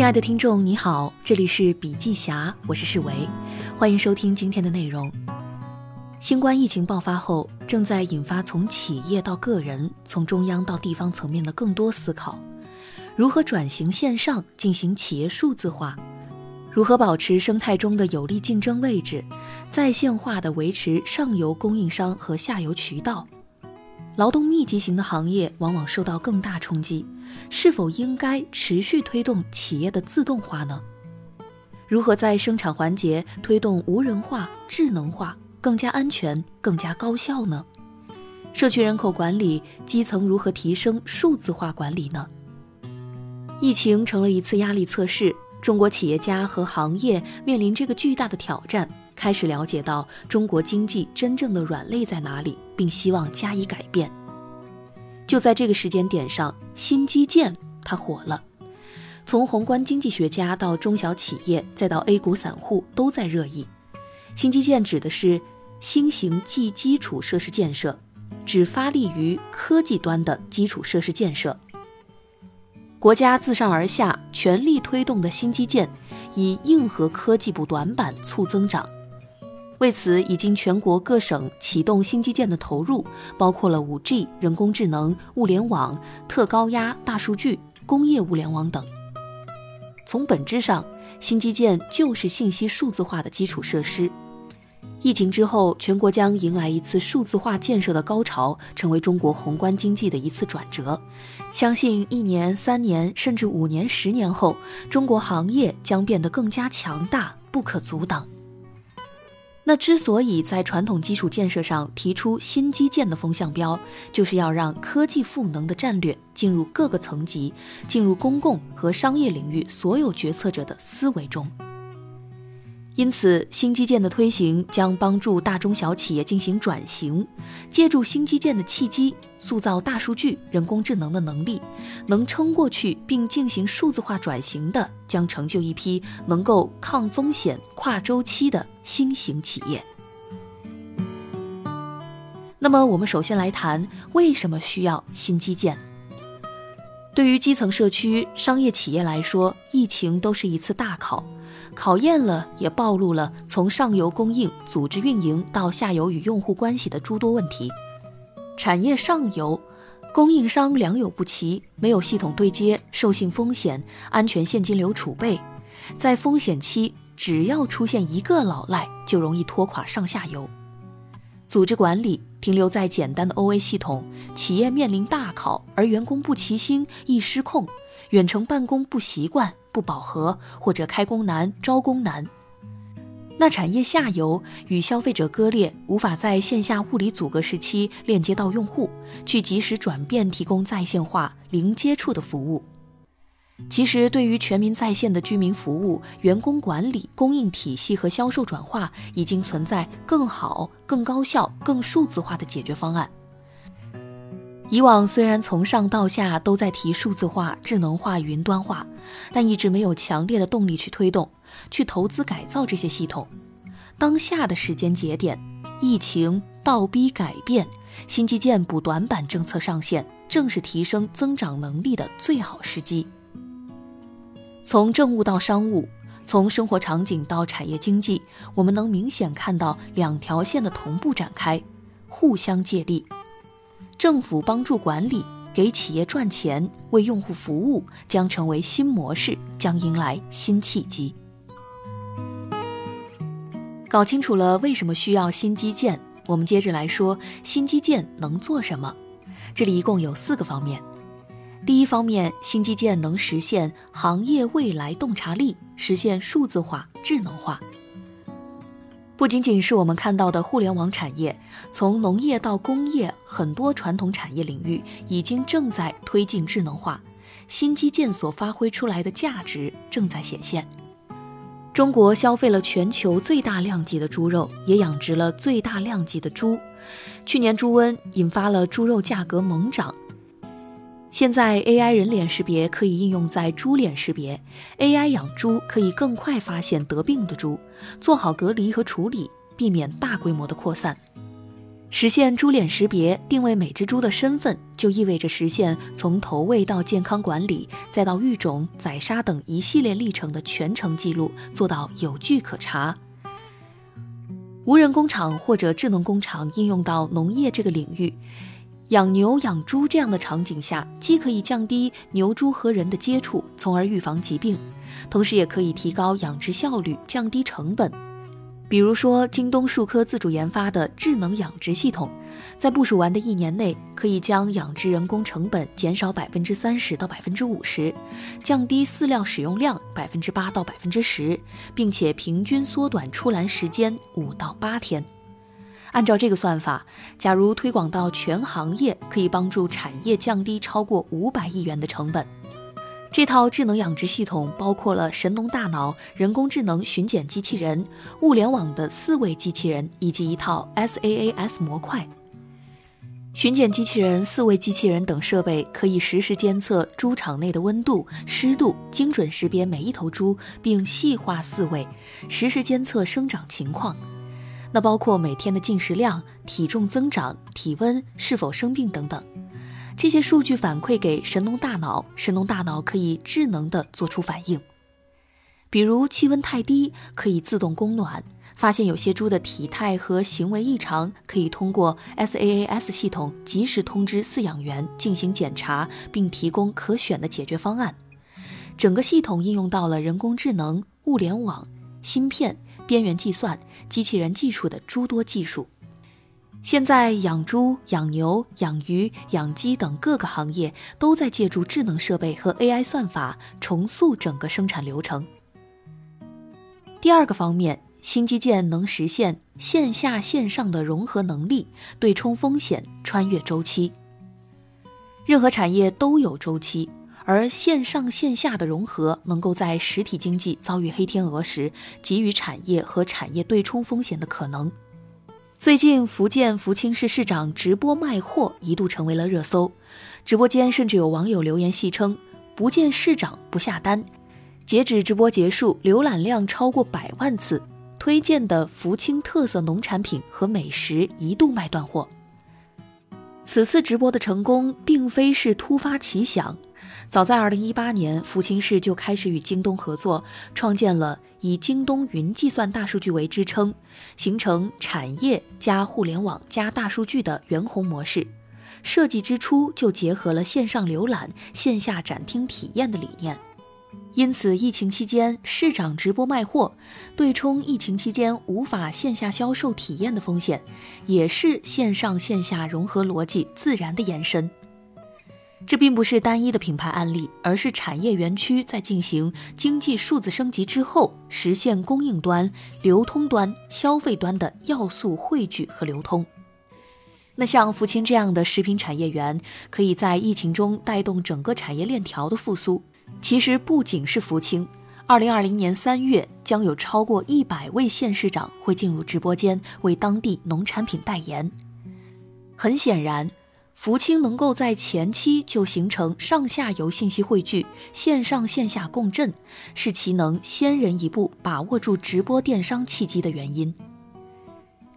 亲爱的听众，你好，这里是笔记侠，我是世维，欢迎收听今天的内容。新冠疫情爆发后，正在引发从企业到个人、从中央到地方层面的更多思考：如何转型线上，进行企业数字化；如何保持生态中的有利竞争位置，在线化的维持上游供应商和下游渠道。劳动密集型的行业往往受到更大冲击，是否应该持续推动企业的自动化呢？如何在生产环节推动无人化、智能化？更加安全、更加高效呢？社区人口管理基层如何提升数字化管理呢？疫情成了一次压力测试，中国企业家和行业面临这个巨大的挑战，开始了解到中国经济真正的软肋在哪里，并希望加以改变。就在这个时间点上，新基建它火了，从宏观经济学家到中小企业，再到 A 股散户都在热议。新基建指的是新型技基础设施建设，指发力于科技端的基础设施建设。国家自上而下全力推动的新基建，以硬核科技补短板促增长。为此，已经全国各省启动新基建的投入，包括了 5G、人工智能、物联网、特高压、大数据、工业物联网等。从本质上，新基建就是信息数字化的基础设施。疫情之后，全国将迎来一次数字化建设的高潮，成为中国宏观经济的一次转折。相信一年、三年，甚至五年、十年后，中国行业将变得更加强大，不可阻挡。那之所以在传统基础建设上提出新基建的风向标，就是要让科技赋能的战略进入各个层级，进入公共和商业领域所有决策者的思维中。因此，新基建的推行将帮助大中小企业进行转型，借助新基建的契机，塑造大数据、人工智能的能力，能撑过去并进行数字化转型的，将成就一批能够抗风险、跨周期的新型企业。那么，我们首先来谈为什么需要新基建。对于基层社区、商业企业来说，疫情都是一次大考。考验了，也暴露了从上游供应、组织运营到下游与用户关系的诸多问题。产业上游，供应商良莠不齐，没有系统对接，授信风险、安全现金流储备，在风险期，只要出现一个老赖，就容易拖垮上下游。组织管理停留在简单的 OA 系统，企业面临大考，而员工不齐心，易失控，远程办公不习惯。不饱和或者开工难、招工难，那产业下游与消费者割裂，无法在线下物理阻隔时期链接到用户，去及时转变提供在线化、零接触的服务。其实，对于全民在线的居民服务、员工管理、供应体系和销售转化，已经存在更好、更高效、更数字化的解决方案。以往虽然从上到下都在提数字化、智能化、云端化，但一直没有强烈的动力去推动、去投资改造这些系统。当下的时间节点，疫情倒逼改变，新基建补短板政策上线，正是提升增长能力的最好时机。从政务到商务，从生活场景到产业经济，我们能明显看到两条线的同步展开，互相借力。政府帮助管理，给企业赚钱，为用户服务，将成为新模式，将迎来新契机。搞清楚了为什么需要新基建，我们接着来说新基建能做什么。这里一共有四个方面。第一方面，新基建能实现行业未来洞察力，实现数字化、智能化。不仅仅是我们看到的互联网产业，从农业到工业，很多传统产业领域已经正在推进智能化。新基建所发挥出来的价值正在显现。中国消费了全球最大量级的猪肉，也养殖了最大量级的猪。去年猪瘟引发了猪肉价格猛涨。现在 AI 人脸识别可以应用在猪脸识别，AI 养猪可以更快发现得病的猪，做好隔离和处理，避免大规模的扩散。实现猪脸识别，定位每只猪的身份，就意味着实现从投喂到健康管理，再到育种、宰杀等一系列历程的全程记录，做到有据可查。无人工厂或者智能工厂应用到农业这个领域，养牛、养猪这样的场景下，既可以降低牛猪和人的接触，从而预防疾病，同时也可以提高养殖效率，降低成本。比如说，京东数科自主研发的智能养殖系统，在部署完的一年内，可以将养殖人工成本减少百分之三十到百分之五十，降低饲料使用量百分之八到百分之十，并且平均缩短出栏时间五到八天。按照这个算法，假如推广到全行业，可以帮助产业降低超过五百亿元的成本。这套智能养殖系统包括了神农大脑、人工智能巡检机器人、物联网的四位机器人以及一套 SaaS 模块。巡检机器人、四位机器人等设备可以实时监测猪场内的温度、湿度，精准识别每一头猪，并细化饲喂，实时监测生长情况。那包括每天的进食量、体重增长、体温、是否生病等等。这些数据反馈给神农大脑，神农大脑可以智能地做出反应。比如气温太低，可以自动供暖；发现有些猪的体态和行为异常，可以通过 SaaS 系统及时通知饲养员进行检查，并提供可选的解决方案。整个系统应用到了人工智能、物联网、芯片、边缘计算、机器人技术的诸多技术。现在养猪、养牛、养鱼、养鸡等各个行业都在借助智能设备和 AI 算法重塑整个生产流程。第二个方面，新基建能实现线下线上的融合能力，对冲风险，穿越周期。任何产业都有周期，而线上线下的融合能够在实体经济遭遇黑天鹅时，给予产业和产业对冲风险的可能。最近，福建福清市市长直播卖货一度成为了热搜，直播间甚至有网友留言戏称“不见市长不下单”。截止直播结束，浏览量超过百万次，推荐的福清特色农产品和美食一度卖断货。此次直播的成功并非是突发奇想，早在2018年，福清市就开始与京东合作，创建了。以京东云计算大数据为支撑，形成产业加互联网加大数据的圆红模式。设计之初就结合了线上浏览、线下展厅体验的理念。因此，疫情期间市长直播卖货，对冲疫情期间无法线下销售体验的风险，也是线上线下融合逻辑自然的延伸。这并不是单一的品牌案例，而是产业园区在进行经济数字升级之后，实现供应端、流通端、消费端的要素汇聚和流通。那像福清这样的食品产业园，可以在疫情中带动整个产业链条的复苏。其实不仅是福清，二零二零年三月将有超过一百位县市长会进入直播间为当地农产品代言。很显然。福清能够在前期就形成上下游信息汇聚、线上线下共振，是其能先人一步把握住直播电商契机的原因。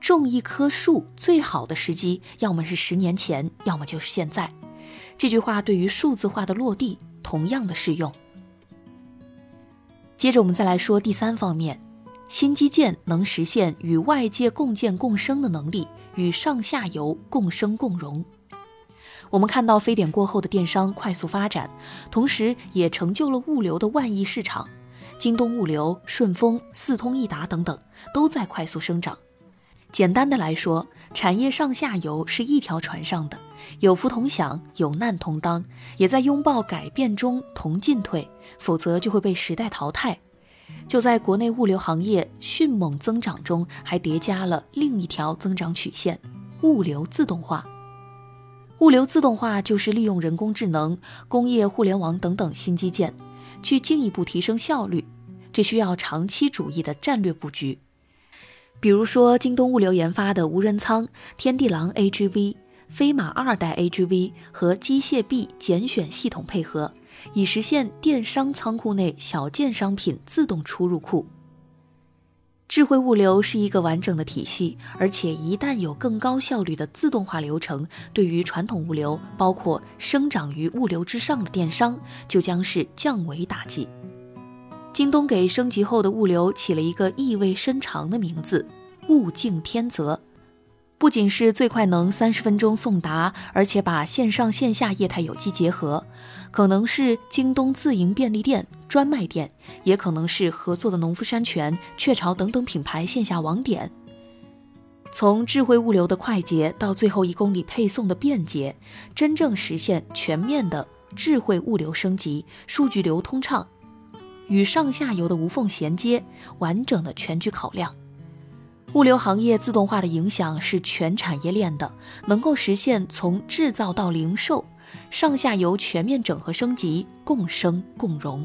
种一棵树最好的时机，要么是十年前，要么就是现在。这句话对于数字化的落地同样的适用。接着我们再来说第三方面，新基建能实现与外界共建共生的能力，与上下游共生共荣。我们看到非典过后的电商快速发展，同时也成就了物流的万亿市场。京东物流、顺丰、四通一达等等都在快速生长。简单的来说，产业上下游是一条船上的，有福同享，有难同当，也在拥抱改变中同进退，否则就会被时代淘汰。就在国内物流行业迅猛增长中，还叠加了另一条增长曲线——物流自动化。物流自动化就是利用人工智能、工业互联网等等新基建，去进一步提升效率。这需要长期主义的战略布局。比如说，京东物流研发的无人仓、天地狼 AGV、飞马二代 AGV 和机械臂拣选系统配合，以实现电商仓库内小件商品自动出入库。智慧物流是一个完整的体系，而且一旦有更高效率的自动化流程，对于传统物流，包括生长于物流之上的电商，就将是降维打击。京东给升级后的物流起了一个意味深长的名字“物竞天择”，不仅是最快能三十分钟送达，而且把线上线下业态有机结合，可能是京东自营便利店、专卖店，也可能是合作的农夫山泉、雀巢等等品牌线下网点。从智慧物流的快捷到最后一公里配送的便捷，真正实现全面的智慧物流升级，数据流通畅。与上下游的无缝衔接，完整的全局考量，物流行业自动化的影响是全产业链的，能够实现从制造到零售，上下游全面整合升级，共生共荣。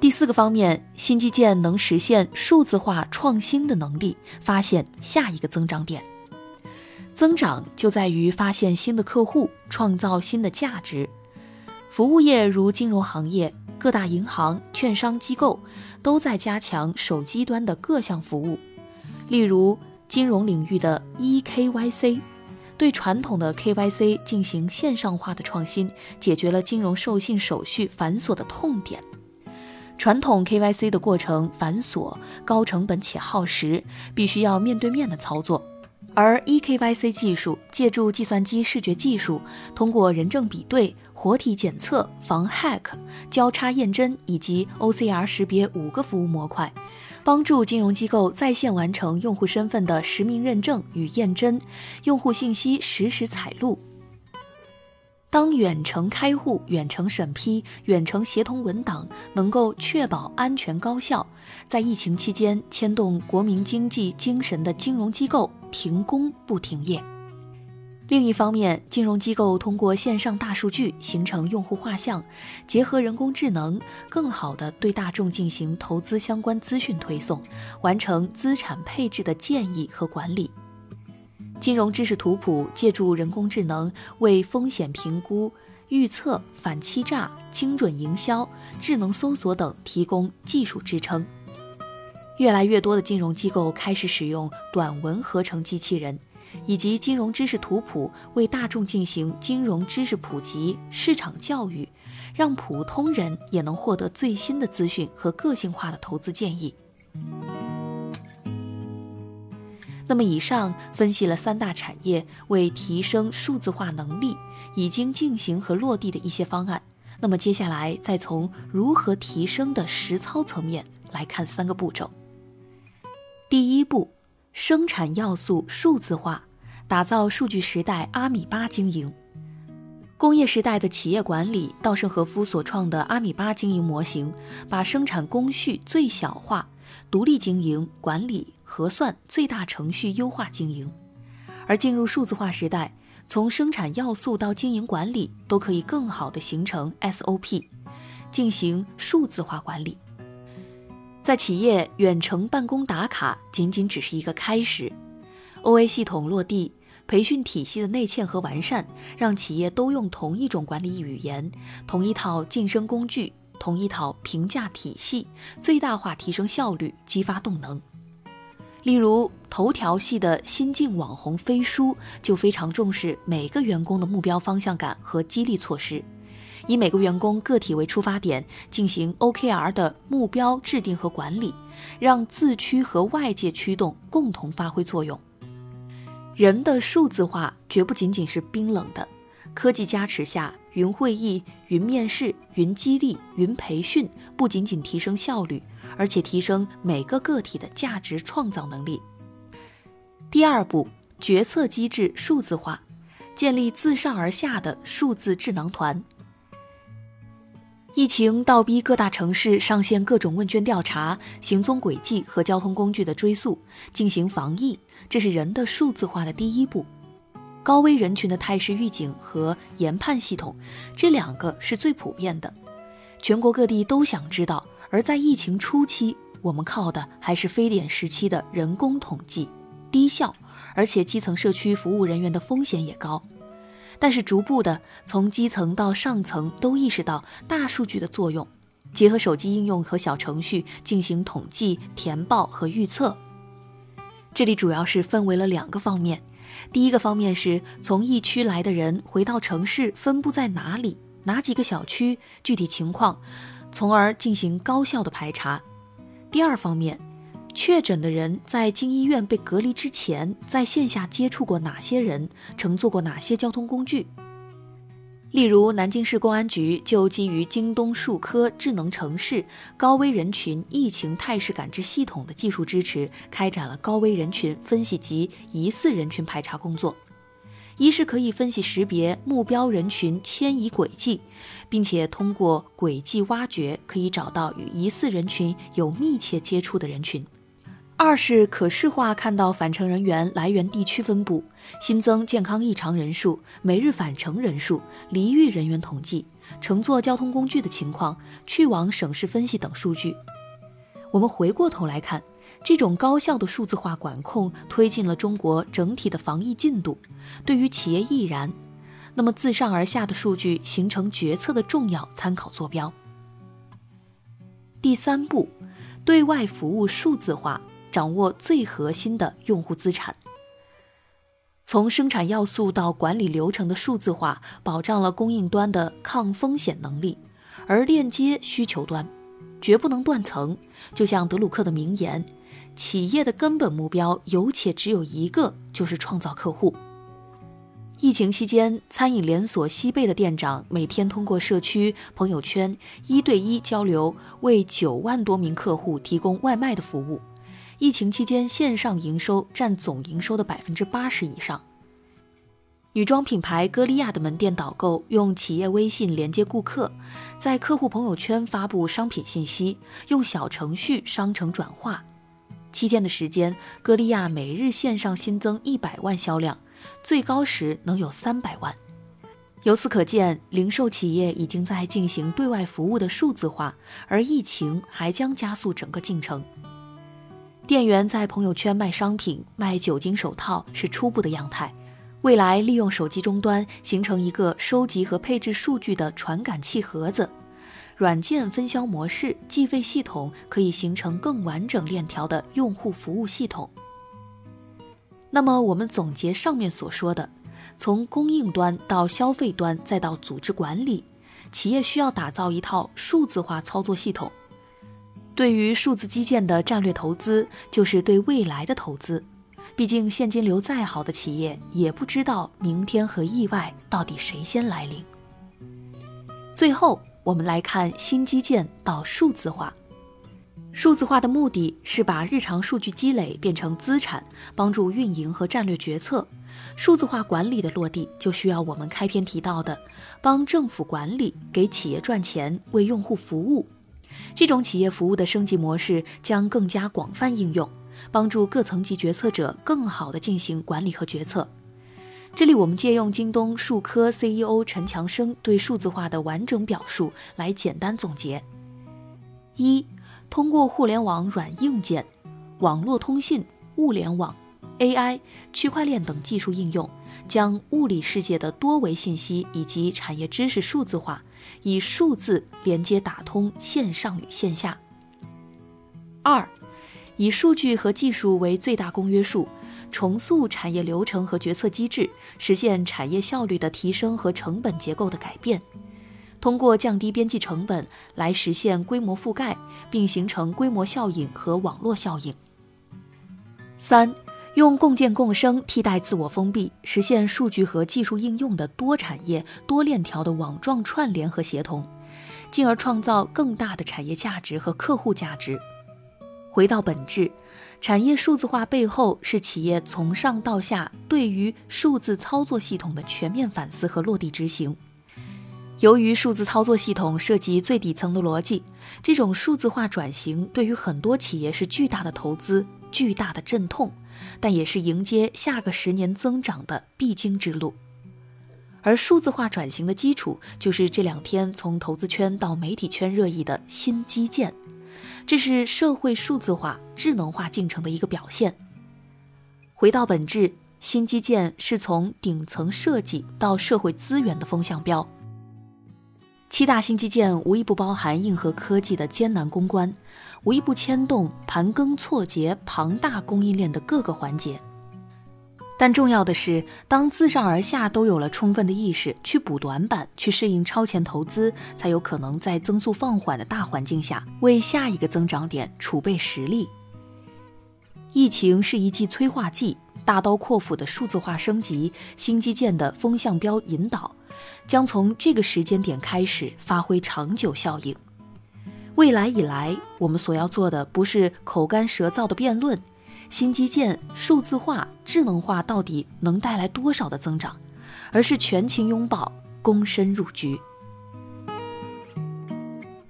第四个方面，新基建能实现数字化创新的能力，发现下一个增长点。增长就在于发现新的客户，创造新的价值。服务业如金融行业。各大银行、券商机构都在加强手机端的各项服务，例如金融领域的 eKYC，对传统的 KYC 进行线上化的创新，解决了金融授信手续繁琐的痛点。传统 KYC 的过程繁琐、高成本且耗时，必须要面对面的操作。而 eKYC 技术借助计算机视觉技术，通过人证比对、活体检测、防 hack、交叉验真以及 OCR 识别五个服务模块，帮助金融机构在线完成用户身份的实名认证与验真，用户信息实时采录。当远程开户、远程审批、远程协同文档能够确保安全高效，在疫情期间牵动国民经济精神的金融机构停工不停业。另一方面，金融机构通过线上大数据形成用户画像，结合人工智能，更好地对大众进行投资相关资讯推送，完成资产配置的建议和管理。金融知识图谱借助人工智能为风险评估、预测、反欺诈、精准营销、智能搜索等提供技术支撑。越来越多的金融机构开始使用短文合成机器人以及金融知识图谱为大众进行金融知识普及、市场教育，让普通人也能获得最新的资讯和个性化的投资建议。那么，以上分析了三大产业为提升数字化能力已经进行和落地的一些方案。那么，接下来再从如何提升的实操层面来看三个步骤。第一步，生产要素数字化，打造数据时代阿米巴经营。工业时代的企业管理，稻盛和夫所创的阿米巴经营模型，把生产工序最小化，独立经营管理。核算最大程序优化经营，而进入数字化时代，从生产要素到经营管理都可以更好的形成 SOP，进行数字化管理。在企业远程办公打卡仅仅只是一个开始，OA 系统落地，培训体系的内嵌和完善，让企业都用同一种管理语言、同一套晋升工具、同一套评价体系，最大化提升效率，激发动能。例如，头条系的新晋网红飞书就非常重视每个员工的目标方向感和激励措施，以每个员工个体为出发点，进行 OKR 的目标制定和管理，让自驱和外界驱动共同发挥作用。人的数字化绝不仅仅是冰冷的，科技加持下，云会议、云面试、云激励、云培训，不仅仅提升效率。而且提升每个个体的价值创造能力。第二步，决策机制数字化，建立自上而下的数字智囊团。疫情倒逼各大城市上线各种问卷调查、行踪轨迹和交通工具的追溯，进行防疫，这是人的数字化的第一步。高危人群的态势预警和研判系统，这两个是最普遍的，全国各地都想知道。而在疫情初期，我们靠的还是非典时期的人工统计，低效，而且基层社区服务人员的风险也高。但是逐步的，从基层到上层都意识到大数据的作用，结合手机应用和小程序进行统计、填报和预测。这里主要是分为了两个方面，第一个方面是从疫区来的人回到城市分布在哪里、哪几个小区、具体情况，从而进行高效的排查；第二方面，确诊的人在进医院被隔离之前，在线下接触过哪些人，乘坐过哪些交通工具。例如，南京市公安局就基于京东数科智能城市高危人群疫情态势感知系统的技术支持，开展了高危人群分析及疑似人群排查工作。一是可以分析识别目标人群迁移轨迹，并且通过轨迹挖掘，可以找到与疑似人群有密切接触的人群。二是可视化看到返程人员来源地区分布、新增健康异常人数、每日返程人数、离域人员统计、乘坐交通工具的情况、去往省市分析等数据。我们回过头来看，这种高效的数字化管控推进了中国整体的防疫进度，对于企业亦然。那么自上而下的数据形成决策的重要参考坐标。第三步，对外服务数字化。掌握最核心的用户资产，从生产要素到管理流程的数字化，保障了供应端的抗风险能力，而链接需求端，绝不能断层。就像德鲁克的名言：“企业的根本目标有且只有一个，就是创造客户。”疫情期间，餐饮连锁西贝的店长每天通过社区朋友圈一对一交流，为九万多名客户提供外卖的服务。疫情期间，线上营收占总营收的百分之八十以上。女装品牌歌利亚的门店导购用企业微信连接顾客，在客户朋友圈发布商品信息，用小程序商城转化。七天的时间，歌利亚每日线上新增一百万销量，最高时能有三百万。由此可见，零售企业已经在进行对外服务的数字化，而疫情还将加速整个进程。店员在朋友圈卖商品、卖酒精手套是初步的样态，未来利用手机终端形成一个收集和配置数据的传感器盒子，软件分销模式、计费系统可以形成更完整链条的用户服务系统。那么，我们总结上面所说的，从供应端到消费端再到组织管理，企业需要打造一套数字化操作系统。对于数字基建的战略投资，就是对未来的投资。毕竟现金流再好的企业，也不知道明天和意外到底谁先来临。最后，我们来看新基建到数字化。数字化的目的是把日常数据积累变成资产，帮助运营和战略决策。数字化管理的落地，就需要我们开篇提到的，帮政府管理，给企业赚钱，为用户服务。这种企业服务的升级模式将更加广泛应用，帮助各层级决策者更好地进行管理和决策。这里我们借用京东数科 CEO 陈强生对数字化的完整表述来简单总结：一、通过互联网软硬件、网络通信、物联网、AI、区块链等技术应用。将物理世界的多维信息以及产业知识数字化，以数字连接打通线上与线下。二，以数据和技术为最大公约数，重塑产业流程和决策机制，实现产业效率的提升和成本结构的改变。通过降低边际成本来实现规模覆盖，并形成规模效应和网络效应。三。用共建共生替代自我封闭，实现数据和技术应用的多产业、多链条的网状串联和协同，进而创造更大的产业价值和客户价值。回到本质，产业数字化背后是企业从上到下对于数字操作系统的全面反思和落地执行。由于数字操作系统涉及最底层的逻辑，这种数字化转型对于很多企业是巨大的投资、巨大的阵痛。但也是迎接下个十年增长的必经之路，而数字化转型的基础就是这两天从投资圈到媒体圈热议的新基建，这是社会数字化、智能化进程的一个表现。回到本质，新基建是从顶层设计到社会资源的风向标。七大新基建无一不包含硬核科技的艰难攻关，无一不牵动盘根错节庞大供应链的各个环节。但重要的是，当自上而下都有了充分的意识去补短板、去适应超前投资，才有可能在增速放缓的大环境下，为下一个增长点储备实力。疫情是一剂催化剂，大刀阔斧的数字化升级、新基建的风向标引导，将从这个时间点开始发挥长久效应。未来以来，我们所要做的不是口干舌燥的辩论。新基建、数字化、智能化到底能带来多少的增长？而是全情拥抱，躬身入局。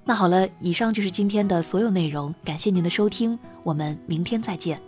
那好了，以上就是今天的所有内容，感谢您的收听，我们明天再见。